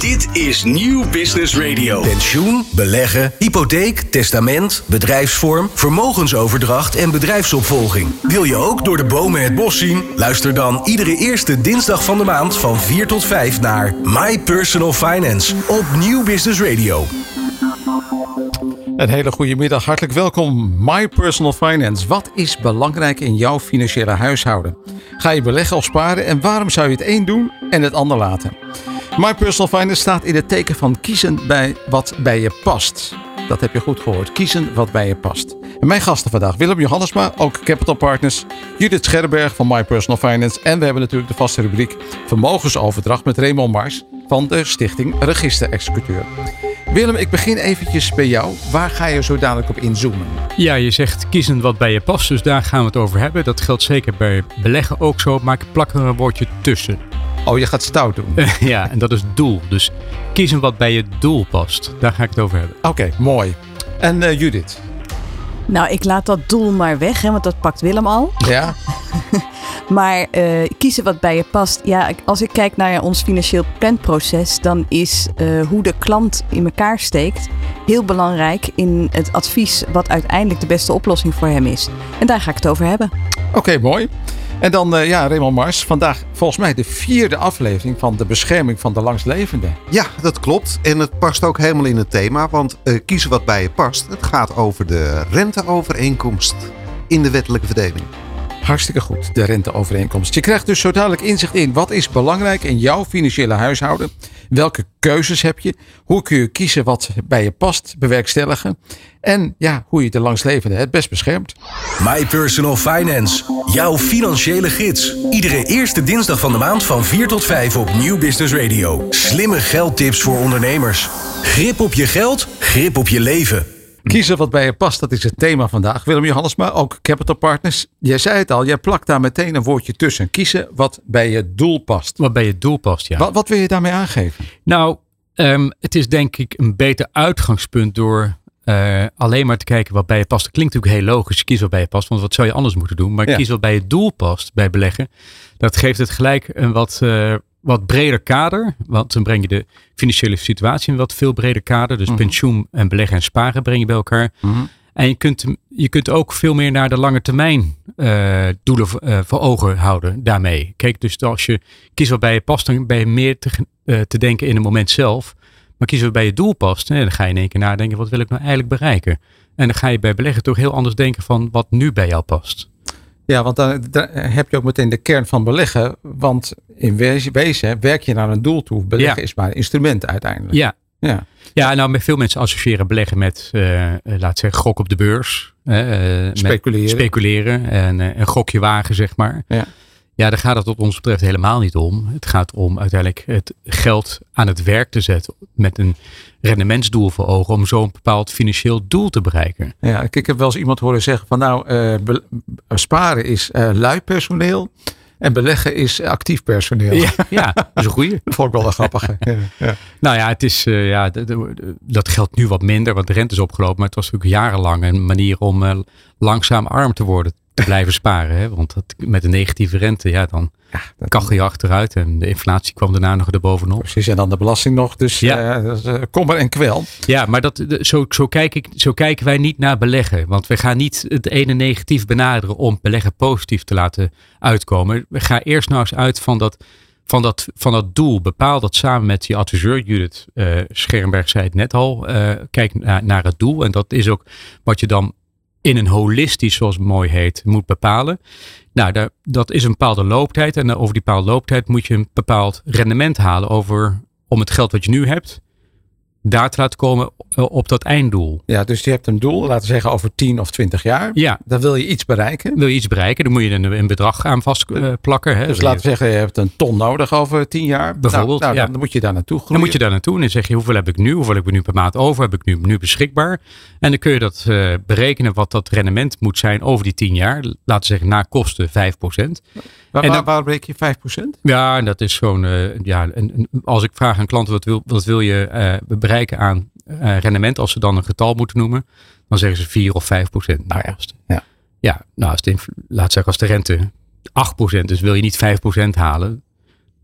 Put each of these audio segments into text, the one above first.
Dit is Nieuw Business Radio. Pensioen, beleggen, hypotheek, testament, bedrijfsvorm, vermogensoverdracht en bedrijfsopvolging. Wil je ook door de bomen het bos zien? Luister dan iedere eerste dinsdag van de maand van 4 tot 5 naar My Personal Finance op Nieuw Business Radio. Een hele goede middag, hartelijk welkom. My Personal Finance. Wat is belangrijk in jouw financiële huishouden? Ga je beleggen of sparen en waarom zou je het een doen en het ander laten? My Personal Finance staat in het teken van kiezen bij wat bij je past. Dat heb je goed gehoord. Kiezen wat bij je past. En mijn gasten vandaag, Willem Johannesma, ook Capital Partners, Judith Scherberg van My Personal Finance en we hebben natuurlijk de vaste rubriek Vermogensoverdracht met Raymond Mars van de Stichting Register Executeur. Willem, ik begin eventjes bij jou. Waar ga je zo dadelijk op inzoomen? Ja, je zegt kiezen wat bij je past, dus daar gaan we het over hebben. Dat geldt zeker bij beleggen ook zo, maar ik plak er een woordje tussen. Oh, je gaat stout doen. ja, en dat is doel. Dus kiezen wat bij je doel past. Daar ga ik het over hebben. Oké, mooi. En uh, Judith? Nou, ik laat dat doel maar weg, hè, want dat pakt Willem al. Ja. maar uh, kiezen wat bij je past. Ja, als ik kijk naar ons financieel planproces, dan is uh, hoe de klant in elkaar steekt heel belangrijk in het advies wat uiteindelijk de beste oplossing voor hem is. En daar ga ik het over hebben. Oké, okay, mooi. En dan, uh, ja, Raymond Mars, vandaag volgens mij de vierde aflevering van de bescherming van de langslevende. Ja, dat klopt. En het past ook helemaal in het thema, want uh, kiezen wat bij je past. Het gaat over de renteovereenkomst in de wettelijke verdeling. Hartstikke goed, de renteovereenkomst. Je krijgt dus zo dadelijk inzicht in wat is belangrijk in jouw financiële huishouden. Welke keuzes heb je? Hoe kun je kiezen wat bij je past, bewerkstelligen? En ja, hoe je de langslevende het best beschermt. My Personal Finance, jouw financiële gids. Iedere eerste dinsdag van de maand van 4 tot 5 op Nieuw Business Radio. Slimme geldtips voor ondernemers. Grip op je geld, grip op je leven. Kiezen wat bij je past, dat is het thema vandaag. Willem Johannesma, ook Capital Partners. Jij zei het al, jij plakt daar meteen een woordje tussen. Kiezen wat bij je doel past. Wat bij je doel past, ja. Wat, wat wil je daarmee aangeven? Nou, um, het is denk ik een beter uitgangspunt door uh, alleen maar te kijken wat bij je past. Dat klinkt natuurlijk heel logisch. Kies wat bij je past, want wat zou je anders moeten doen? Maar ja. kies wat bij je doel past bij beleggen. Dat geeft het gelijk een wat, uh, wat breder kader. Want dan breng je de financiële situatie in een wat veel breder kader. Dus mm -hmm. pensioen en beleggen en sparen breng je bij elkaar. Mm -hmm. En je kunt, je kunt ook veel meer naar de lange termijn uh, doelen uh, voor ogen houden daarmee. Kijk, dus als je kiest wat bij je past, dan ben je meer te, uh, te denken in het moment zelf. Maar kiezen we bij je doel past, hè, dan ga je in één keer nadenken, wat wil ik nou eigenlijk bereiken? En dan ga je bij beleggen toch heel anders denken van wat nu bij jou past. Ja, want dan, dan heb je ook meteen de kern van beleggen. Want in wezen werk je naar een doel toe. Beleggen ja. is maar een instrument uiteindelijk. Ja. Ja. ja, nou met veel mensen associëren beleggen met, uh, laat zeggen, gok op de beurs. Uh, speculeren. speculeren en een gokje wagen, zeg maar. Ja. Ja, daar gaat het wat ons betreft helemaal niet om. Het gaat om uiteindelijk het geld aan het werk te zetten met een rendementsdoel voor ogen om zo'n bepaald financieel doel te bereiken. Ja, ik heb wel eens iemand horen zeggen van nou, uh, sparen is uh, lui personeel. En beleggen is actief personeel. Ja, ja dat is een goeie. dat vond ik wel een grappige. Ja, ja. Nou ja, het is, uh, ja dat geldt nu wat minder, want de rente is opgelopen. Maar het was natuurlijk jarenlang een manier om uh, langzaam arm te worden te blijven sparen. Hè? Want dat, met een negatieve rente, ja, dan ja, kachel je achteruit. En de inflatie kwam daarna nog erbovenop. Precies, en dan de belasting nog. Dus ja. uh, kommer en kwel. Ja, maar dat, zo, zo, kijk ik, zo kijken wij niet naar beleggen. Want we gaan niet het ene negatief benaderen om beleggen positief te laten uitkomen. We gaan eerst nou eens uit van dat van dat, van dat doel. Bepaal dat samen met je adviseur. Judith uh, Schermberg zei het net al. Uh, kijk naar, naar het doel. En dat is ook wat je dan in een holistisch, zoals het mooi heet, moet bepalen. Nou, daar, dat is een bepaalde looptijd. En over die bepaalde looptijd moet je een bepaald rendement halen over, om het geld wat je nu hebt, daar te laten komen op dat einddoel. Ja, dus je hebt een doel, laten we zeggen over 10 of 20 jaar. Ja. Dan wil je iets bereiken. Wil je iets bereiken, dan moet je een, een bedrag aan vastplakken. Uh, dus laten we zeggen, je hebt een ton nodig over 10 jaar. Bijvoorbeeld. Nou, nou, ja. Dan moet je daar naartoe groeien. Dan moet je daar naartoe en dan zeg je hoeveel heb ik nu, hoeveel heb ik nu per maand over, heb ik nu, nu beschikbaar. En dan kun je dat uh, berekenen wat dat rendement moet zijn over die 10 jaar. Laten we zeggen na kosten 5%. Waar, en dan, waar breek je 5%? Ja, dat is gewoon, uh, ja, als ik vraag aan klanten wat wil, wat wil je bereiken aan uh, rendement, als ze dan een getal moeten noemen, dan zeggen ze 4 of 5 procent. Nou ja, ja. ja nou, als de, laat zeggen als de rente 8 procent is, wil je niet 5 procent halen.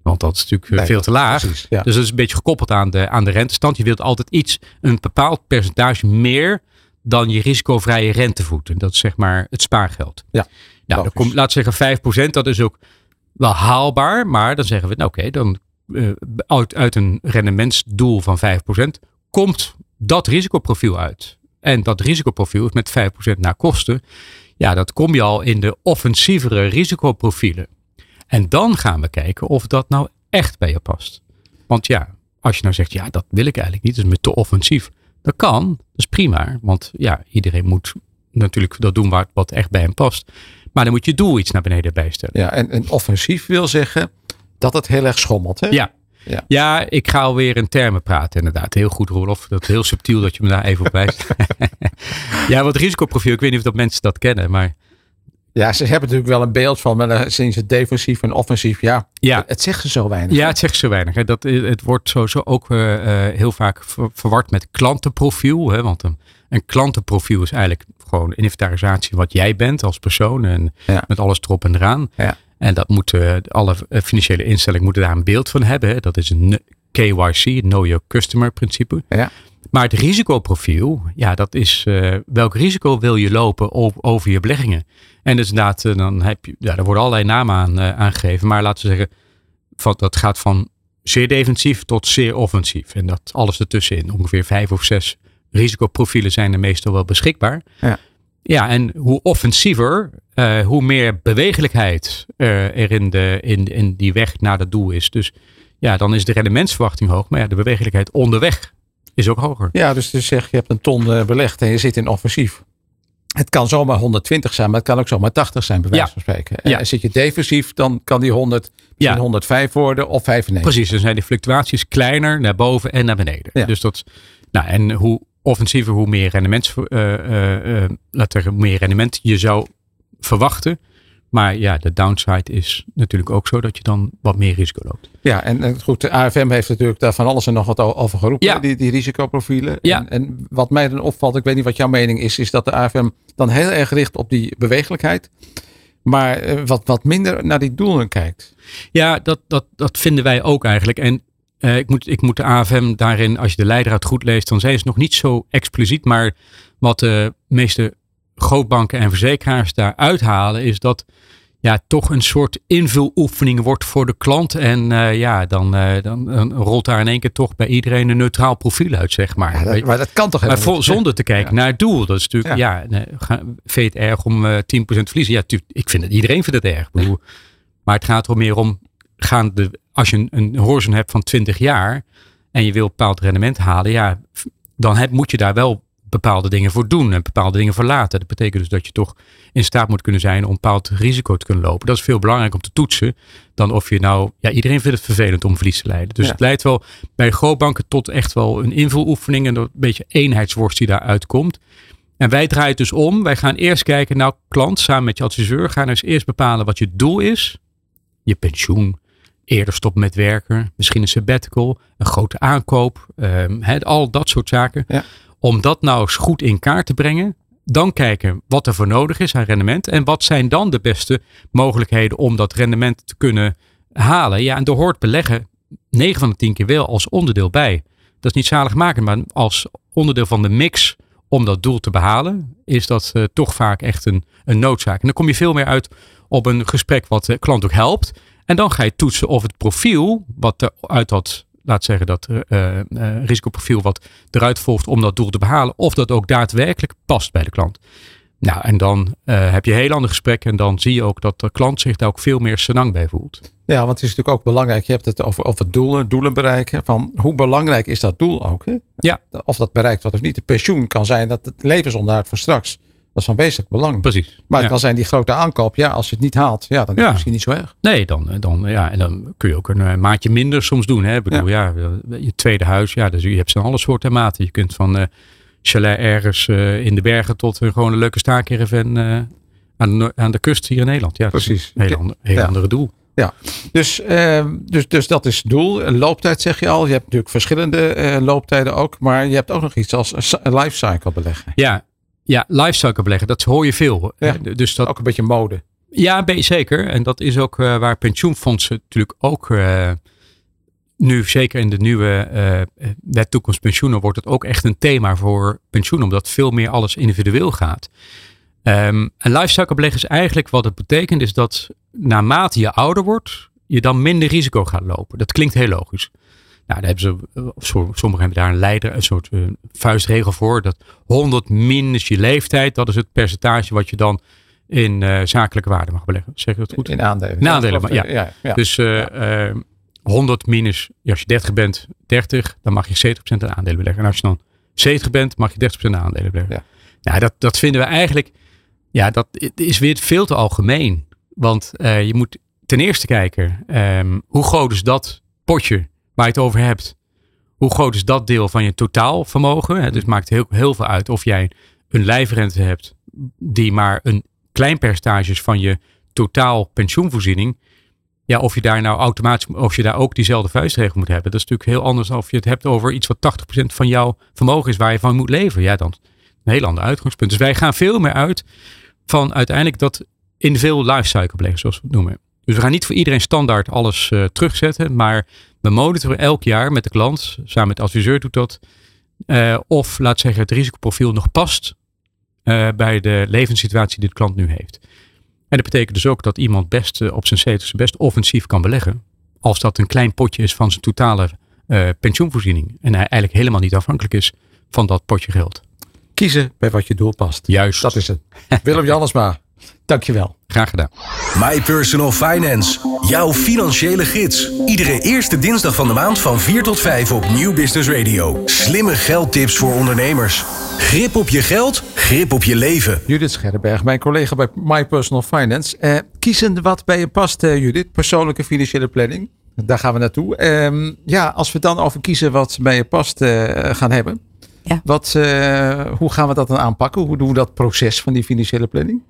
Want dat is natuurlijk Nee, veel te laag. precies, ja. Dus dat is een beetje gekoppeld aan de, aan de rentestand. Je wilt altijd iets, een bepaald percentage meer dan je risicovrije rentevoeten. Dat is zeg maar het spaargeld. Ja, Nou, dan komt, laat zeggen 5%, dat is ook wel haalbaar. Maar dan zeggen we, nou oké, dan eh, uit, uit een rendementsdoel van 5% komt dat risicoprofiel uit. En dat risicoprofiel is met 5% naar kosten. Ja, dat kom je al in de offensievere risicoprofielen. En dan gaan we kijken of dat nou echt bij je past. Want ja, als je nou zegt, ja, dat wil ik eigenlijk niet, dat is me te offensief. Dat kan, dat is prima. Want ja, iedereen moet natuurlijk dat doen wat echt bij hem past. Maar dan moet je doel iets naar beneden bijstellen. Ja, en, en offensief wil zeggen dat het heel erg schommelt. Hè? Ja. Ja. Ja. ik ga alweer in termen praten, inderdaad. Heel goed, Rolof. Dat is heel subtiel dat je me daar even op wijst. ja, wat risicoprofiel, ik weet niet of dat mensen dat kennen, maar Ja, ze hebben natuurlijk wel een beeld van, maar dan zien ze defensief en offensief. Ja, Ja. het zegt ze zo weinig. Ja, het zegt zo weinig. Hè. Dat, het wordt sowieso ook eh, eh, heel vaak ver- verward met klantenprofiel. Hè. Want een, een klantenprofiel is eigenlijk gewoon een inventarisatie wat jij bent als persoon. En Ja. met alles erop en eraan. Ja. En dat moeten alle eh, financiële instellingen moeten daar een beeld van hebben. Dat is een KYC, Know Your Customer principe. Ja. Maar het risicoprofiel, ja, dat is eh, welk risico wil je lopen over je beleggingen. En dus inderdaad, eh, dan heb je, ja, er worden allerlei namen aan, eh, aangegeven. Maar laten we zeggen, van, dat gaat van zeer defensief tot zeer offensief. En dat alles ertussenin. Ongeveer vijf of zes risicoprofielen zijn er meestal wel beschikbaar. Ja. Ja, en hoe offensiever, eh, hoe meer bewegelijkheid eh, er in, de, in, in die weg naar dat doel is. Dus ja, dan is de rendementsverwachting hoog. Maar ja, de bewegelijkheid onderweg is ook hoger. Ja, dus, dus zeg je hebt een ton eh, belegd en je zit in offensief. Het kan zomaar 120 zijn, maar het kan ook zomaar 80 zijn, bij wijze Ja. van spreken. En Ja. zit je defensief, dan kan die 100 misschien Ja. 105 worden of 95. Precies, dan zijn de fluctuaties kleiner naar boven en naar beneden. Ja. Dus dat, nou, en hoe offensiever, hoe meer rendement, eh eh, eh, laten zeggen, hoe meer rendement je zou verwachten. Maar ja, de downside is natuurlijk ook zo dat je dan wat meer risico loopt. Ja, en, goed, de AFM heeft natuurlijk daar van alles en nog wat over geroepen, Ja. die, die risicoprofielen. Ja. En, en wat mij dan opvalt, ik weet niet wat jouw mening is, is dat de AFM dan heel erg richt op die bewegelijkheid. Maar eh, wat, wat minder naar die doelen kijkt. Ja, dat, dat, dat vinden wij ook eigenlijk. En eh, ik, moet, ik moet de AFM daarin, als je de leidraad goed leest, dan zijn ze nog niet zo expliciet. Maar wat de meeste grootbanken en verzekeraars daar uithalen, is dat ja, toch een soort invuloefening wordt voor de klant. En eh, ja, dan, eh, dan, dan rolt daar in één keer toch bij iedereen een neutraal profiel uit, zeg maar. Ja, dat, maar dat kan toch Maar helemaal vol- niet, hè? zonder te kijken Ja. naar het doel. Dat is natuurlijk, ja, nee, ga- vind je het erg om eh 10% verliezen? Ja, tuurlijk, ik vind het, iedereen vindt het erg. Bedoel, Maar het gaat er meer om, gaan de, als je een, een horizon hebt van 20 jaar en je wil een bepaald rendement halen, ja, dan heb, moet je daar wel bepaalde dingen voor doen en bepaalde dingen voor laten. Dat betekent dus dat je toch in staat moet kunnen zijn om een bepaald risico te kunnen lopen. Dat is veel belangrijker om te toetsen dan of je nou, ja, iedereen vindt het vervelend om verlies te leiden. Dus Ja. het leidt wel bij grootbanken tot echt wel een invuloefening en een beetje eenheidsworst die daaruit komt. En wij draaien het dus om. Wij gaan eerst kijken, nou klant, samen met je adviseur, gaan dus eerst bepalen wat je doel is. Je pensioen, eerder stoppen met werken, misschien een sabbatical, een grote aankoop, hè, al dat soort zaken. Ja. Om dat nou eens goed in kaart te brengen. Dan kijken wat er voor nodig is aan rendement. En wat zijn dan de beste mogelijkheden om dat rendement te kunnen halen. Ja, en er hoort beleggen 9 van de 10 keer wel als onderdeel bij. Dat is niet zalig maken, maar als onderdeel van de mix om dat doel te behalen, is dat eh, toch vaak echt een, een noodzaak. En dan kom je veel meer uit op een gesprek wat de klant ook helpt. En dan ga je toetsen of het profiel, wat er uit dat, laat zeggen, dat eh, eh, risicoprofiel wat eruit volgt om dat doel te behalen, of dat ook daadwerkelijk past bij de klant. Nou, en dan eh, heb je een heel ander gesprek en dan zie je ook dat de klant zich daar ook veel meer senang bij voelt. Ja, want het is natuurlijk ook belangrijk. Je hebt het over, over doelen, doelen bereiken. Van hoe belangrijk is dat doel ook? Hè? Ja. Of dat bereikt wordt of niet. De pensioen kan zijn dat het levensonderhoud voor straks. Dat is van wezenlijk belang. Precies. Maar Ja. het kan zijn die grote aankoop. Ja, als je het niet haalt, ja, dan is Ja. het misschien niet zo erg. Nee, dan, dan, ja, en dan kun je ook een eh, maatje minder soms doen. Hè? Ik bedoel, ja. je tweede huis, ja, dus je hebt zo'n alle soorten maten. Je kunt van eh chalet ergens eh, in de bergen tot een gewoon een leuke staakerven eh aan, de, aan de kust hier in Nederland. Ja, Precies. Een heel, Ja. ander, heel Ja. andere doel. Dus, eh, dus, dus dat is het doel. Een looptijd zeg je al. Je hebt natuurlijk verschillende eh, looptijden ook. Maar je hebt ook nog iets als lifecycle beleggen. Ja, ja lifecycle beleggen, dat hoor je veel. Ja. Eh, Dus dat, Ook een beetje mode. Ja, zeker. En dat is ook uh, waar pensioenfondsen natuurlijk ook uh, nu, zeker in de nieuwe uh, wet toekomst pensioenen, wordt het ook echt een thema voor pensioen, omdat veel meer alles individueel gaat. Um, en lifecycle beleggen is eigenlijk wat het betekent, is dat naarmate je ouder wordt, je dan minder risico gaat lopen. Dat klinkt heel logisch. Nou, daar hebben ze, sommigen hebben daar een leider, een soort uh, vuistregel voor. Dat 100 min is je leeftijd, dat is het percentage wat je dan in uh, zakelijke waarde mag beleggen. Zeg ik dat goed? In aandelen. In aandelen, maar, ja. ja, ja. Dus uh, ja. 100 minus, ja, als je 30 bent, 30, dan mag je 70% in aandelen beleggen. En als je dan 70 bent, mag je 30% in aandelen beleggen. Ja. Nou, dat, dat vinden we eigenlijk, ja, dat is weer veel te algemeen. Want je moet ten eerste kijken, um, hoe groot is dat potje waar je het over hebt? Hoe groot is dat deel van je totaalvermogen? Dus het maakt heel, heel veel uit of jij een lijfrente hebt die maar een klein percentage is van je totaal pensioenvoorziening. Ja, of je daar nou automatisch, of je daar ook diezelfde vuistregel moet hebben. Dat is natuurlijk heel anders of je het hebt over iets wat 80% van jouw vermogen is waar je van moet leven. Ja, dan een heel ander uitgangspunt. Dus wij gaan veel meer uit van uiteindelijk dat in veel lifecycle beleggen, zoals we het noemen. Dus we gaan niet voor iedereen standaard alles uh, terugzetten, maar we monitoren elk jaar met de klant, samen met de adviseur doet dat, uh, of laat zeggen het risicoprofiel nog past uh, bij de levenssituatie die de klant nu heeft. En dat betekent dus ook dat iemand best op zijn zetels best offensief kan beleggen, als dat een klein potje is van zijn totale pensioenvoorziening en hij eigenlijk helemaal niet afhankelijk is van dat potje geld. Kiezen bij wat je doel past. Juist. Dat is het. Willem Jannesma, dankjewel. Graag gedaan. My Personal Finance. Jouw financiële gids. Iedere eerste dinsdag van de maand van 4 tot 5 op Nieuw Business Radio. Slimme geldtips voor ondernemers. Grip op je geld, grip op je leven. Judith Scherrenberg, mijn collega bij My Personal Finance. Uh, kiezen wat bij je past, uh, Judith. Persoonlijke financiële planning. Daar gaan we naartoe. Uh, ja, als we dan over kiezen wat bij je past uh, gaan hebben. Ja. Wat, hoe gaan we dat dan aanpakken? Hoe doen we dat proces van die financiële planning?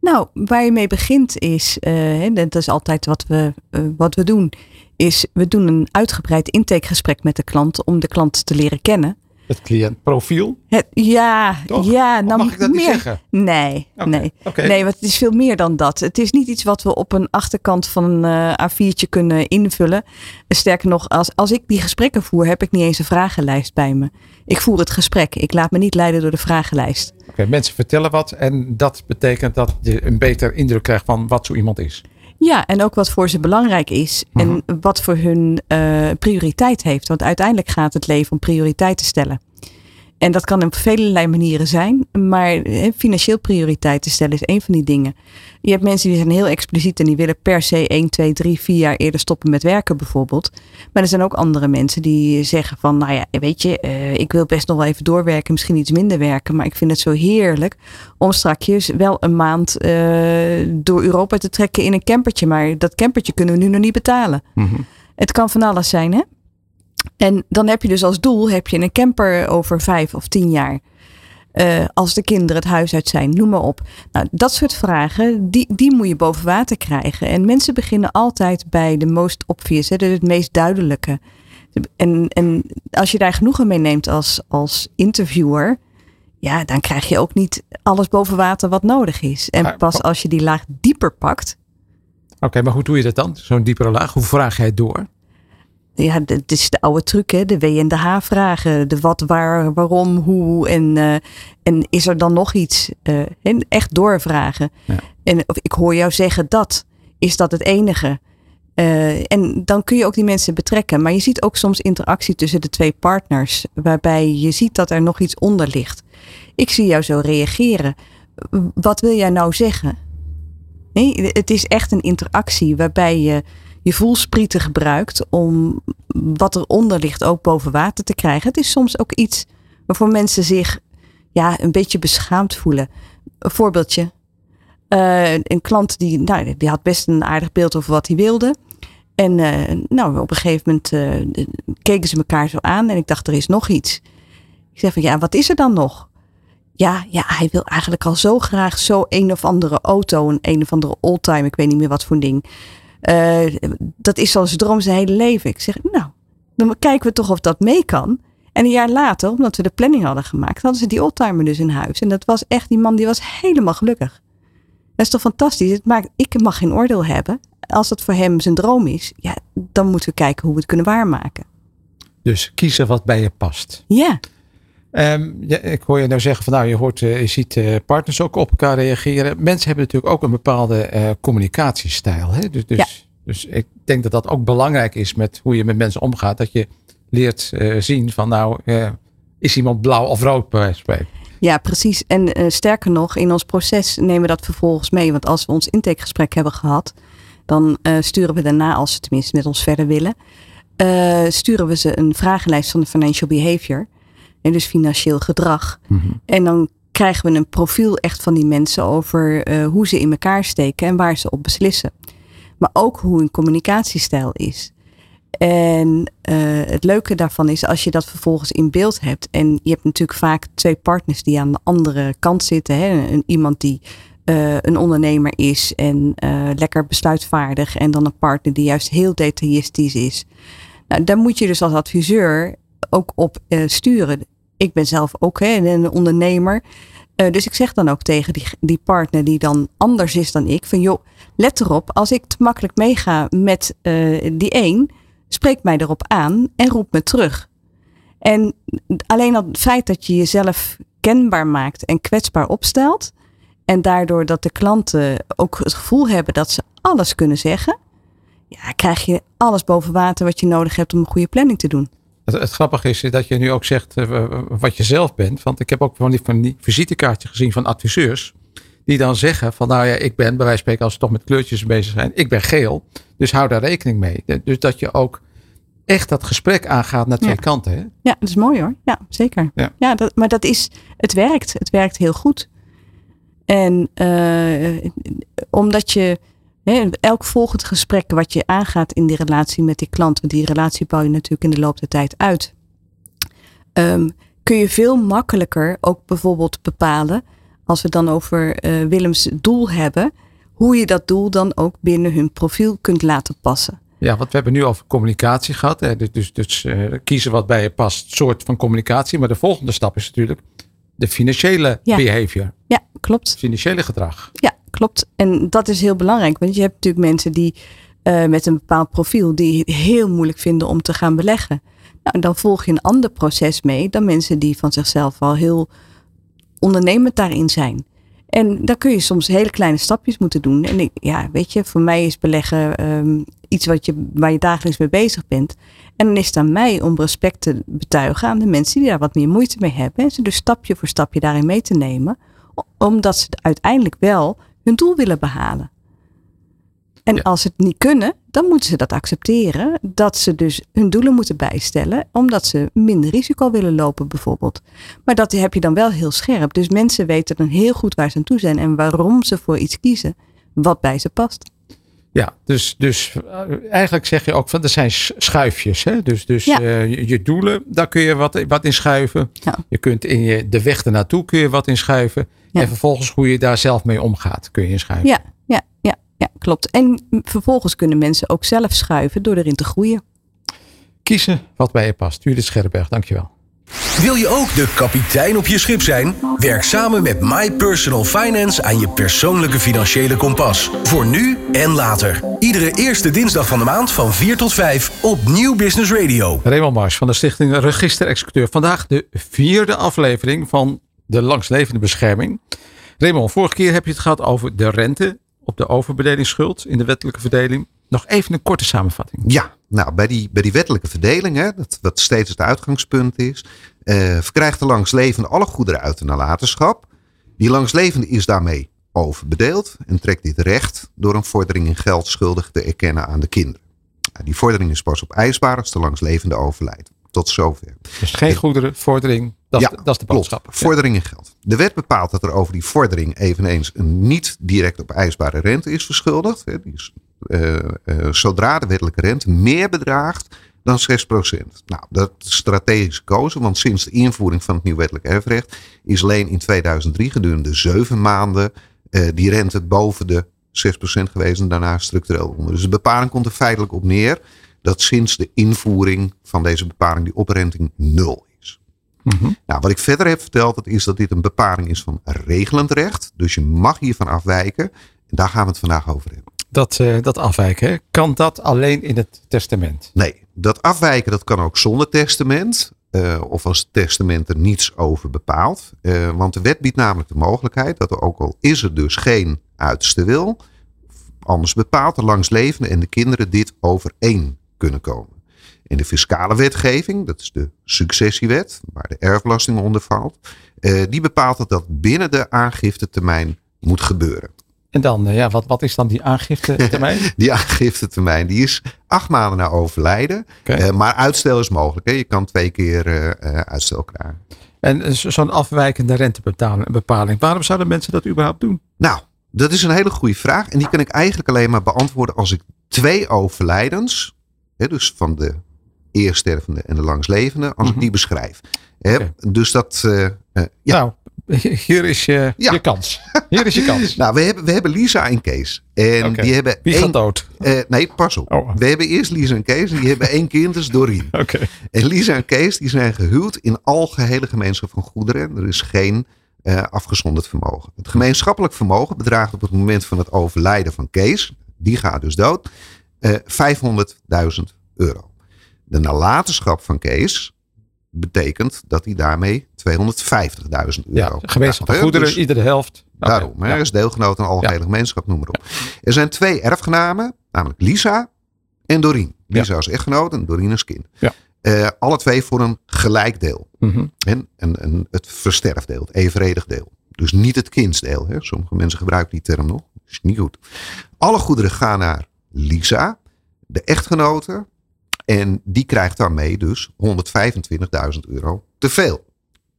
Nou, waar je mee begint is, uh, dat is altijd wat we, uh, wat we doen, is we doen een uitgebreid intakegesprek met de klant om de klant te leren kennen. Het cliëntprofiel? Het, ja, Toch? ja. Nou, mag ik dat meer, niet zeggen? Nee, okay. nee. Okay. Nee, want het is veel meer dan dat. Het is niet iets wat we op een achterkant van een uh, A4'tje kunnen invullen. Sterker nog, als, als ik die gesprekken voer, heb ik niet eens een vragenlijst bij me. Ik voer het gesprek. Ik laat me niet leiden door de vragenlijst. Okay, mensen vertellen wat en dat betekent dat je een beter indruk krijgt van wat zo iemand is. Ja, en ook wat voor ze belangrijk is en Mhm. wat voor hun uh, prioriteit heeft. Want uiteindelijk gaat het leven om prioriteiten stellen. En dat kan op vele manieren zijn, maar he, financieel prioriteiten stellen is een van die dingen. Je hebt mensen die zijn heel expliciet en die willen per se 1, 2, 3, 4 jaar eerder stoppen met werken bijvoorbeeld. Maar er zijn ook andere mensen die zeggen van, nou ja, weet je, uh, ik wil best nog wel even doorwerken, misschien iets minder werken, maar ik vind het zo heerlijk om strakjes wel een maand uh, door Europa te trekken in een campertje. Maar dat campertje kunnen we nu nog niet betalen. Mm-hmm. Het kan van alles zijn, hè? En dan heb je dus als doel heb je een camper over vijf of tien jaar. Uh, als de kinderen het huis uit zijn, noem maar op. Nou, dat soort vragen, die, die moet je boven water krijgen. En mensen beginnen altijd bij de most obvious, hè, het meest duidelijke. En, en als je daar genoegen mee neemt als, als interviewer, ja, dan krijg je ook niet alles boven water wat nodig is. En pas als je die laag dieper pakt. Oké, okay, maar hoe doe je dat dan? Zo'n diepere laag, hoe vraag jij het door? Ja, het is de oude truc, hè? de W en de H vragen. De wat, waar, waarom, hoe en, uh, en is er dan nog iets? Uh, en echt doorvragen. Ja. En of ik hoor jou zeggen dat. Is dat het enige? Uh, en dan kun je ook die mensen betrekken. Maar je ziet ook soms interactie tussen de twee partners. Waarbij je ziet dat er nog iets onder ligt. Ik zie jou zo reageren. Wat wil jij nou zeggen? Nee, het is echt een interactie waarbij je je voelsprieten gebruikt om wat eronder ligt ook boven water te krijgen. Het is soms ook iets waarvoor mensen zich ja, een beetje beschaamd voelen. Een voorbeeldje. Uh, een klant die, nou, die had best een aardig beeld over wat hij wilde. En uh, nou, op een gegeven moment uh, keken ze elkaar zo aan en ik dacht, er is nog iets. Ik zei van, ja, wat is er dan nog? Ja, ja, hij wil eigenlijk al zo graag zo een of andere auto, een een of andere oldtimer, ik weet niet meer wat voor ding. Uh, dat is al zijn droom zijn hele leven. Ik zeg, nou, dan kijken we toch of dat mee kan. En een jaar later, omdat we de planning hadden gemaakt, hadden ze die oldtimer dus in huis. En dat was echt, die man die was helemaal gelukkig. Dat is toch fantastisch? Het maakt, ik mag geen oordeel hebben. Als dat voor hem zijn droom is, ja, dan moeten we kijken hoe we het kunnen waarmaken. Dus kiezen wat bij je past. Ja. Um, ja, ik hoor je nou zeggen van nou, je, hoort, uh, je ziet uh, partners ook op elkaar reageren. Mensen hebben natuurlijk ook een bepaalde uh, communicatiestijl. Hè? Dus, dus, ja. dus ik denk dat dat ook belangrijk is met hoe je met mensen omgaat. Dat je leert zien van nou, is iemand blauw of rood bij wijze van spreken. Ja, precies. En sterker nog, in ons proces nemen we dat vervolgens mee. Want als we ons intakegesprek hebben gehad, dan sturen we daarna, als ze tenminste met ons verder willen, sturen we ze een vragenlijst van de financial behavior. En dus financieel gedrag. Mhm. En dan krijgen we een profiel echt van die mensen over uh, hoe ze in elkaar steken en waar ze op beslissen. Maar ook hoe hun communicatiestijl is. En uh, het leuke daarvan is als je dat vervolgens in beeld hebt. En je hebt natuurlijk vaak twee partners die aan de andere kant zitten. Hè? Een, iemand die uh, een ondernemer is en lekker besluitvaardig. En dan een partner die juist heel detailistisch is. Nou, daar moet je dus als adviseur ook op uh, sturen. Ik ben zelf ook hè, een ondernemer. Uh, dus ik zeg dan ook tegen die, die partner die dan anders is dan ik. Van joh, let erop. Als ik te makkelijk meega met uh, die één. Spreek mij erop aan en roep me terug. En alleen al het feit dat je jezelf kenbaar maakt en kwetsbaar opstelt. En daardoor dat de klanten ook het gevoel hebben dat ze alles kunnen zeggen. Ja, krijg je alles boven water wat je nodig hebt om een goede planning te doen. Het, het, grappige is dat je nu ook zegt uh, wat je zelf bent. Want ik heb ook van die, van die visitekaartje gezien van adviseurs. Die dan zeggen van nou ja, ik ben bij wijze van spreken als we toch met kleurtjes bezig zijn. Ik ben geel. Dus hou daar rekening mee. Dus dat je ook echt dat gesprek aangaat naar twee ja. kanten. Hè? Ja, dat is mooi hoor. Ja, zeker. Ja. ja dat, maar dat is, het werkt. Het werkt heel goed. En uh, omdat je elk volgend gesprek wat je aangaat in die relatie met die klant, want die relatie bouw je natuurlijk in de loop der tijd uit, um, kun je veel makkelijker ook bijvoorbeeld bepalen, als we dan over uh, Willems doel hebben, hoe je dat doel dan ook binnen hun profiel kunt laten passen. Ja, want we hebben nu over communicatie gehad. Hè? Dus, dus, dus uh, kiezen wat bij je past, soort van communicatie. Maar de volgende stap is natuurlijk de financiële ja. behavior. Ja, klopt. Financiële gedrag. Ja, klopt. En dat is heel belangrijk. Want je hebt natuurlijk mensen die uh, met een bepaald profiel die heel moeilijk vinden om te gaan beleggen. Nou, dan volg je een ander proces mee dan mensen die van zichzelf al heel ondernemend daarin zijn. En daar kun je soms hele kleine stapjes moeten doen. En ja, weet je, voor mij is beleggen um, iets wat je, waar je dagelijks mee bezig bent. En dan is het aan mij om respect te betuigen aan de mensen die daar wat meer moeite mee hebben. En ze dus stapje voor stapje daarin mee te nemen. Omdat ze uiteindelijk wel hun doel willen behalen. En ja. als ze het niet kunnen, dan moeten ze dat accepteren. Dat ze dus hun doelen moeten bijstellen, omdat ze minder risico willen lopen, bijvoorbeeld. Maar dat heb je dan wel heel scherp. Dus mensen weten dan heel goed waar ze aan toe zijn en waarom ze voor iets kiezen, wat bij ze past. Ja, dus, dus eigenlijk zeg je ook van er zijn schuifjes. Hè? Dus, dus ja. uh, je, je, doelen, daar kun je wat, wat in schuiven. Ja. Je kunt in je, de weg ernaartoe kun je wat in schuiven. Ja. En vervolgens hoe je daar zelf mee omgaat, kun je inschuiven. Ja, ja, ja, ja, klopt. En vervolgens kunnen mensen ook zelf schuiven door erin te groeien. Kiezen wat bij je past. Judith Scherrenberg, dankjewel. Wil je ook de kapitein op je schip zijn? Werk samen met My Personal Finance aan je persoonlijke financiële kompas. Voor nu en later. Iedere eerste dinsdag van de maand van 4 tot 5 op Nieuw Business Radio. Raymond Mars van de Stichting Register-Executeur. Vandaag de vierde aflevering van de langslevende bescherming. Raymond, vorige keer heb je het gehad over de rente op de overbedelingsschuld in de wettelijke verdeling. Nog even een korte samenvatting. Ja, nou bij die, bij die wettelijke verdeling, hè, dat, wat steeds het uitgangspunt is, uh, verkrijgt de langslevende alle goederen uit de nalatenschap. Die langslevende is daarmee overbedeeld en trekt dit recht door een vordering in geld schuldig te erkennen aan de kinderen. Nou, die vordering is pas op eisbaar als de langslevende overlijdt. Tot zover. Dus geen goederen, vordering, dat, ja, is, dat is de boodschap. Klopt. Vordering in geld. De wet bepaalt dat er over die vordering eveneens een niet direct op eisbare rente is verschuldigd. Die is, uh, uh, zodra de wettelijke rente meer bedraagt dan 6%. Nou, dat is strategisch gekozen, want sinds de invoering van het nieuw wettelijk erfrecht is alleen in 2003 gedurende zeven maanden uh, die rente boven de 6% geweest en daarna structureel onder. Dus de bepaling komt er feitelijk op neer dat sinds de invoering van deze bepaling die oprenting nul is. Mhm. Nou, wat ik verder heb verteld, dat is dat dit een bepaling is van regelend recht. Dus je mag hiervan afwijken. En daar gaan we het vandaag over hebben. Dat, uh, dat afwijken, kan dat alleen in het testament? Nee, dat afwijken dat kan ook zonder testament. Uh, of als het testament er niets over bepaalt. Uh, want de wet biedt namelijk de mogelijkheid dat er ook al is er dus geen uiterste wil. Anders bepaalt de langslevende en de kinderen dit overeen kunnen komen. In de fiscale wetgeving, dat is de successiewet, waar de erfbelasting onder valt, die bepaalt dat dat binnen de aangiftetermijn moet gebeuren. En dan, ja, wat, wat is dan die aangiftetermijn? die aangiftetermijn die is acht maanden na overlijden. Okay. Uh, maar uitstel is mogelijk. Hè? Je kan twee keer uh, uitstel krijgen. En zo'n afwijkende rentebepaling, waarom zouden mensen dat überhaupt doen? Nou, dat is een hele goede vraag. En die kan ik eigenlijk alleen maar beantwoorden als ik twee overlijdens, hè, dus van de eerstervende en de langslevende, als mm -hmm. ik Mhm. die beschrijf. Hè, okay. Dus dat. Uh, ja. Nou, hier is je, ja. je kans. Hier is je kans. nou, we hebben, we hebben Lisa en Kees. En okay. die hebben. Wie één, gaat dood? Uh, nee, pas op. Oh. We hebben eerst Lisa en Kees. En die hebben één kind, dus Doreen. Okay. En Lisa en Kees die zijn gehuwd in algehele gemeenschap van goederen. Er is geen uh, afgezonderd vermogen. Het gemeenschappelijk vermogen bedraagt op het moment van het overlijden van Kees, die gaat dus dood, uh, 500.000 euro. De nalatenschap van Kees betekent dat hij daarmee 250.000 euro. Ja, gemeenschap van goederen, dus iedere helft. Daarom, ja. is deelgenoot aan algehele gemeenschap, noem maar op. Er zijn twee erfgenamen, namelijk Lisa en Doreen. Lisa is echtgenoot en Doreen is kind. Ja. Uh, alle twee voor een gelijk deel. Mm -hmm. en, en, en, het versterfdeel, het evenredig deel. Dus niet het kindsdeel. Hè. Sommige mensen gebruiken die term nog. Dat is niet goed. Alle goederen gaan naar Lisa, de echtgenote. En die krijgt daarmee dus 125.000 euro te veel.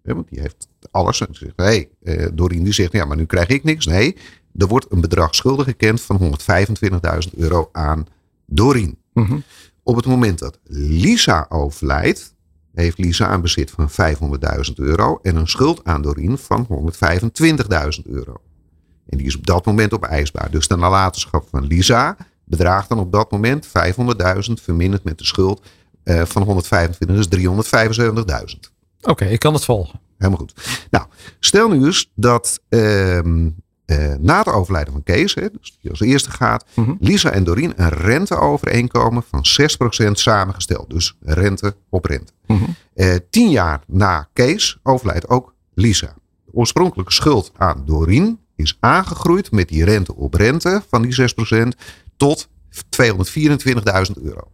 Ja, want die heeft alles. En zegt, hey, uh, Doreen die zegt, ja, maar nu krijg ik niks. Nee, er wordt een bedrag schuldig gekend van 125.000 euro aan Doreen. Mm -hmm. Op het moment dat Lisa overlijdt, heeft Lisa een bezit van 500.000 euro en een schuld aan Doreen van 125.000 euro. En die is op dat moment opeisbaar. Dus de nalatenschap van Lisa bedraagt dan op dat moment 500.000 verminderd met de schuld uh, van 125, dus 375.000. Oké, okay, ik kan het volgen. Helemaal goed. Nou, stel nu eens dat uh, uh, na het overlijden van Kees, hè, dus die als eerste gaat, Mhm. mm -hmm. Lisa en Doreen een renteovereenkomen van 6% samengesteld. Dus rente op rente. Mm -hmm. tien jaar na Kees overlijdt ook Lisa. De oorspronkelijke schuld aan Doreen is aangegroeid met die rente op rente van die 6% tot 224.000 euro.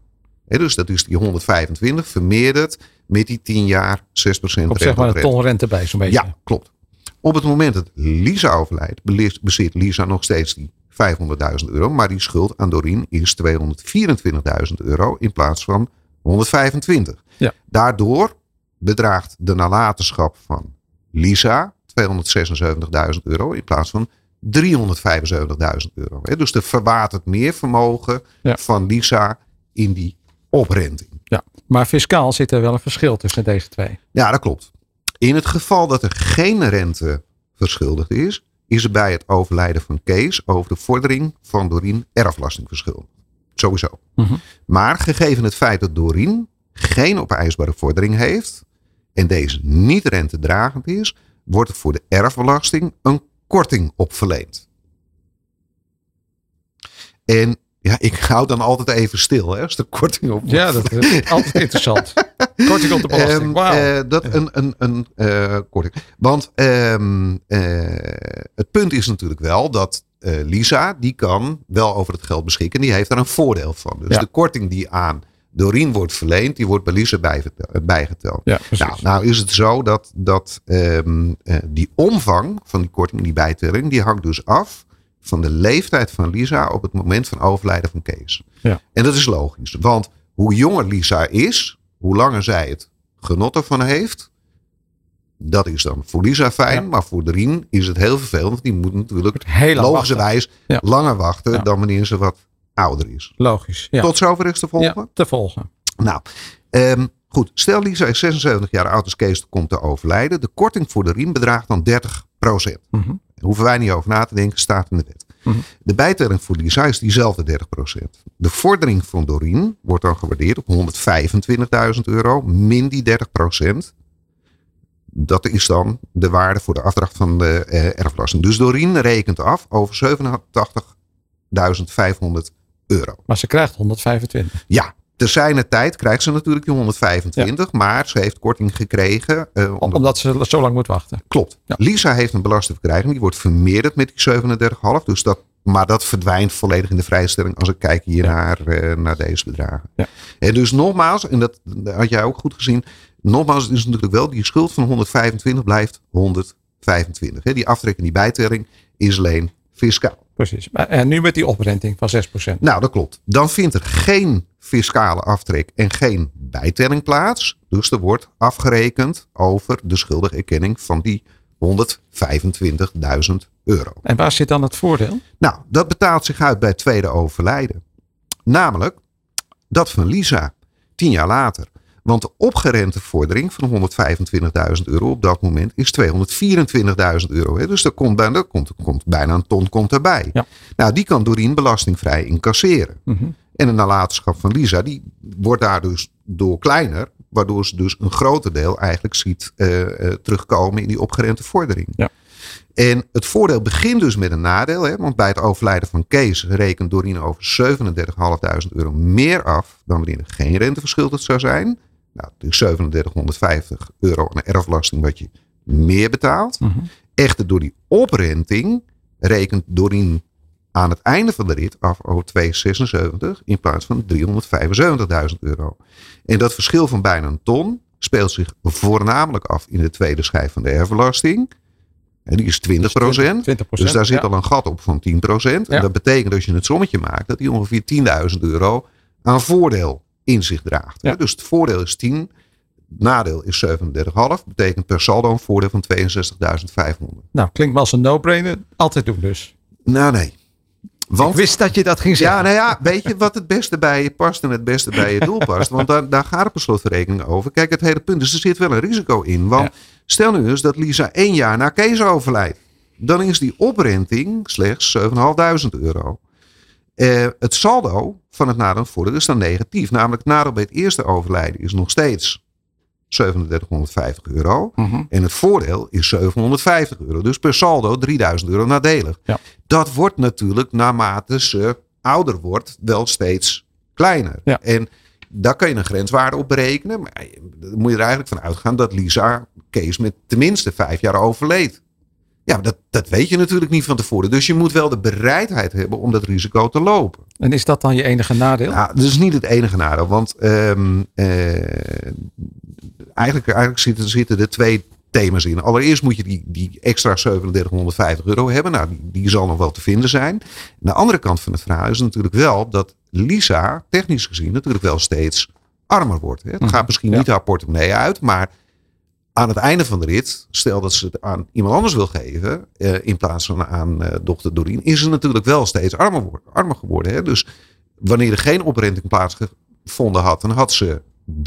He, dus dat is die 125 vermeerderd met die 10 jaar 6% rente. Op zeg maar een ton rente bij zo'n beetje. Ja, klopt. Op het moment dat Lisa overlijdt, bezit Lisa nog steeds die 500.000 euro. Maar die schuld aan Doreen is 224.000 euro in plaats van 125. Ja. Daardoor bedraagt de nalatenschap van Lisa 276.000 euro in plaats van 375.000 euro. Dus er verwatert meer vermogen ja. van Lisa in die oprenting. Ja, maar fiscaal zit er wel een verschil tussen deze twee. Ja, dat klopt. In het geval dat er geen rente verschuldigd is, is er bij het overlijden van Kees over de vordering van Doreen erfbelasting verschuldigd. Sowieso. Mm -hmm. Maar gegeven het feit dat Doreen geen opeisbare vordering heeft en deze niet rentedragend is, wordt er voor de erfbelasting een korting op verleend. En ja, ik hou dan altijd even stil hè, als de korting op. Ja, dat is altijd interessant. korting op de belasting. Um, Wow. Uh, dat een, een, een uh, korting. Want um, uh, het punt is natuurlijk wel dat Lisa, die kan wel over het geld beschikken. Die heeft daar een voordeel van. Dus ja. de korting die aan Doreen wordt verleend, die wordt bij Lisa bijgeteld. Ja, nou, nou is het zo dat, dat um, die omvang van die korting, die bijtelling, die hangt dus af van de leeftijd van Lisa op het moment van overlijden van Kees. Ja. En dat is logisch, want hoe jonger Lisa is, hoe langer zij het genot ervan heeft, dat is dan voor Lisa fijn, ja. maar voor Doreen is het heel vervelend. Want die moet natuurlijk logischerwijs ja. langer wachten dan wanneer ze wat ouder is. Logisch. Tot zover is te volgen? te volgen. Nou, um, goed. Stel Lisa is 76 jaar oud als Kees komt te overlijden. De korting voor Doreen bedraagt dan 30 procent. Mm -hmm. Hoeven wij niet over na te denken, staat in de wet. Mm -hmm. De bijtelling voor Lisa is diezelfde 30 procent. De vordering van Doreen wordt dan gewaardeerd op 125.000 euro min die 30 procent. Dat is dan de waarde voor de afdracht van de uh, erfbelasting. Dus Doreen rekent af over 87.500 euro. Maar ze krijgt 125. Ja, te zijner tijd krijgt ze natuurlijk die 125, maar ze heeft korting gekregen. Uh, omdat, ze zo lang moet wachten. Klopt. Lisa heeft een belastingverkrijging, die wordt vermeerderd met die 37,5. Dus dat, maar dat verdwijnt volledig in de vrijstelling als ik kijk hier naar, uh, naar deze bedragen. Ja. En dus nogmaals, en dat had jij ook goed gezien, nogmaals is natuurlijk wel, die schuld van 125 blijft 125. Hè? Die aftrek en die bijtelling is alleen fiscaal. Precies. En nu met die oprenting van 6%. Nou, dat klopt. Dan vindt er geen fiscale aftrek en geen bijtelling plaats. Dus er wordt afgerekend over de schuldigerkenning van die 125.000 euro. En waar zit dan het voordeel? Nou, dat betaalt zich uit bij het tweede overlijden. Namelijk dat van Lisa tien jaar later want de opgerente vordering van 125.000 euro op dat moment is 224.000 euro. Hè? Dus er komt, bijna, komt, komt bijna een ton komt erbij. Ja. Nou, die kan Doreen belastingvrij incasseren. Mm -hmm. En de nalatenschap van Lisa, die wordt daar dus door kleiner. Waardoor ze dus een groter deel eigenlijk ziet uh, uh, terugkomen in die opgerente vordering. Ja. En het voordeel begint dus met een nadeel. Hè, want bij het overlijden van Kees rekent Doreen over 37.500 euro meer af dan wanneer er geen rente verschuldigd zou zijn. Nou, dus 3750 euro aan erfbelasting wat je meer betaalt. Mm -hmm. Echter door die oprenting rekent Doreen aan het einde van de rit af over 276 in plaats van 375.000 euro. En dat verschil van bijna een ton speelt zich voornamelijk af in de tweede schijf van de erfbelasting. En die is 20 procent. Dus daar zit al een gat op van 10 procent. En dat betekent dat als je het sommetje maakt, dat die ongeveer 10.000 euro aan voordeel in zich draagt. Ja. Dus het voordeel is 10, nadeel is 37,5. Betekent per saldo een voordeel van 62.500. Nou, klinkt wel als een no-brainer. Altijd doen dus. Nou, nee. Want, ik wist dat je dat ging zeggen. Ja, nou ja, weet je wat het beste bij je past en het beste bij je doel past? Want daar, daar gaat het per slotverrekening over. Kijk, het hele punt is, er zit wel een risico in. Want stel nu eens dat Lisa één jaar na Kees overlijdt. Dan is die oprenting slechts 7.500 euro. Uh, het saldo van het nadeel voordeel is dan negatief. Namelijk het nadeel bij het eerste overlijden is nog steeds 3750 euro. Mm En het voordeel is 750 euro. Dus per saldo 3000 euro nadelig. Ja. Dat wordt natuurlijk naarmate ze ouder wordt wel steeds kleiner. Ja. En daar kan je een grenswaarde op berekenen. Maar dan moet je er eigenlijk van uitgaan dat Lisa Kees met tenminste vijf jaar overleed. Ja, dat, dat weet je natuurlijk niet van tevoren. Dus je moet wel de bereidheid hebben om dat risico te lopen. En is dat dan je enige nadeel? Ja, dat is niet het enige nadeel. Want um, uh, eigenlijk, eigenlijk zitten, zitten er twee thema's in. Allereerst moet je die, die extra 3750 euro hebben. Nou, die, die zal nog wel te vinden zijn. de andere kant van het verhaal is natuurlijk wel dat Lisa, technisch gezien, natuurlijk wel steeds armer wordt. Het mhm. gaat misschien niet haar portemonnee uit, maar aan het einde van de rit, stel dat ze het aan iemand anders wil geven, uh, in plaats van aan uh, dochter Doreen, is ze natuurlijk wel steeds armer, armer geworden. Hè? Dus wanneer er geen oprenting plaatsgevonden had, dan had ze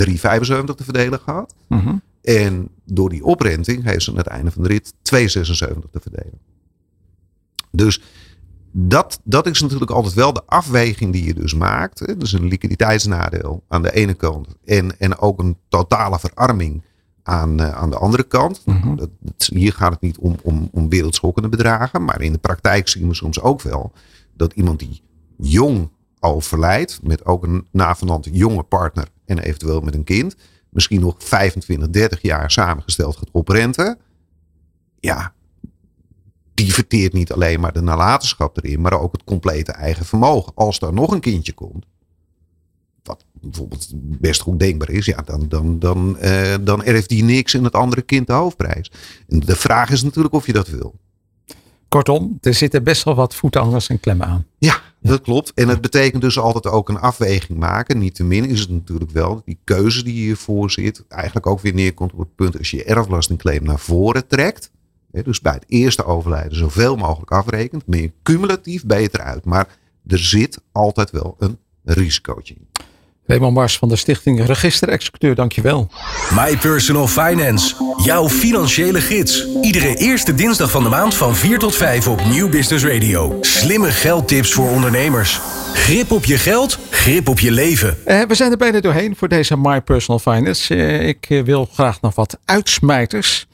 3,75 te verdelen gehad. Mhm. En door die oprenting heeft ze aan het einde van de rit 2,76 te verdelen. Dus dat, dat is natuurlijk altijd wel de afweging die je dus maakt. Hè? Dus een liquiditeitsnadeel aan de ene kant en, en ook een totale verarming aan, uh, aan de andere kant. Mhm. dat, hier gaat het niet om, om, om wereldschokkende bedragen. Maar in de praktijk zien we soms ook wel dat iemand die jong overlijdt. Met ook een navenant jonge partner en eventueel met een kind. Misschien nog 25, 30 jaar samengesteld gaat oprenten. Ja, die verteert niet alleen maar de nalatenschap erin. Maar ook het complete eigen vermogen. Als daar nog een kindje komt bijvoorbeeld best goed denkbaar is, ja, dan, dan, dan, uh, dan erft die niks en het andere kind de hoofdprijs. En de vraag is natuurlijk of je dat wil. Kortom, er zitten best wel wat voetangers en klemmen aan. Ja, dat klopt. En het betekent dus altijd ook een afweging maken. Niet te min is het natuurlijk wel die keuze die hiervoor zit, eigenlijk ook weer neerkomt op het punt als je je erfbelastingclaim naar voren trekt. dus bij het eerste overlijden zoveel mogelijk afrekent, meer cumulatief beter uit. Maar er zit altijd wel een risicootje in. Raymond Mars van de Stichting Register-Executeur, dankjewel. My Personal Finance, jouw financiële gids. Iedere eerste dinsdag van de maand van 4 tot 5 op Nieuw Business Radio. Slimme geldtips voor ondernemers. Grip op je geld, grip op je leven. Uh, we zijn er bijna doorheen voor deze My Personal Finance. Uh, ik uh, wil graag nog wat uitsmijters.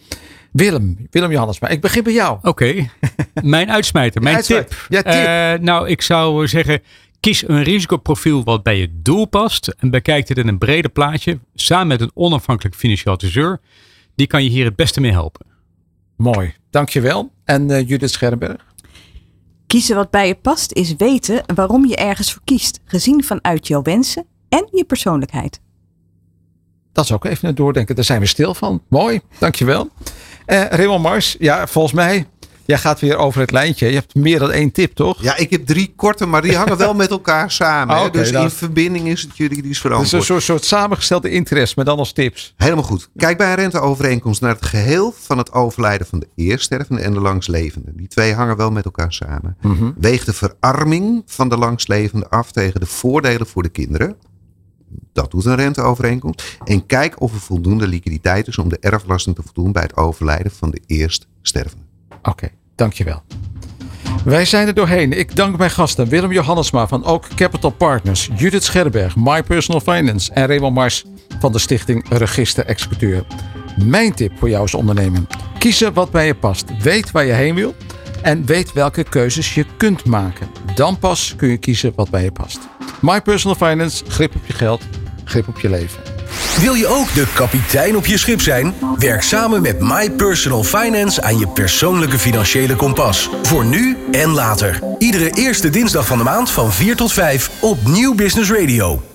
Willem, Willem Johannes, maar ik begin bij jou. Oké, mijn uitsmijter, mijn uitsmijter. tip. Ja, tip. Uh, nou, ik zou zeggen, kies een risicoprofiel wat bij je doel past en bekijk het in een breder plaatje, samen met een onafhankelijk financieel adviseur. Die kan je hier het beste mee helpen. Mooi, dankjewel. En uh, Judith Scherberg? Kiezen wat bij je past is weten waarom je ergens voor kiest, gezien vanuit jouw wensen en je persoonlijkheid. Dat is ook even een doordenken. Daar zijn we stil van. Mooi, dankjewel. Uh, Raymond Mars, ja, volgens mij, jij gaat weer over het lijntje. Je hebt meer dan één tip, toch? Ja, ik heb drie korte, maar die hangen wel met elkaar samen. Oh, okay, dus dan... in verbinding is het juridisch verantwoord. Dus een soort, soort samengestelde interest, maar dan als tips. Helemaal goed. Kijk bij een renteovereenkomst naar het geheel van het overlijden van de eerststervende en de langslevende. Die twee hangen wel met elkaar samen. Mm -hmm. Weeg de verarming van de langslevende af tegen de voordelen voor de kinderen. Dat doet een renteovereenkomst. En kijk of er voldoende liquiditeit is om de erfbelasting te voldoen bij het overlijden van de eerststervende. Oké, dankjewel. Wij zijn er doorheen. Ik dank mijn gasten Willem Johannesma van Oak Capital Partners, Judith Scherberg, My Personal Finance en Raymond Mars van de stichting Register Executeur. Mijn tip voor jou als ondernemer. Kiezen wat bij je past. Weet waar je heen wil en weet welke keuzes je kunt maken. Dan pas kun je kiezen wat bij je past. My Personal Finance, grip op je geld, grip op je leven. Wil je ook de kapitein op je schip zijn? Werk samen met My Personal Finance aan je persoonlijke financiële kompas. Voor nu en later. Iedere eerste dinsdag van de maand van 4 tot 5 op Nieuw Business Radio.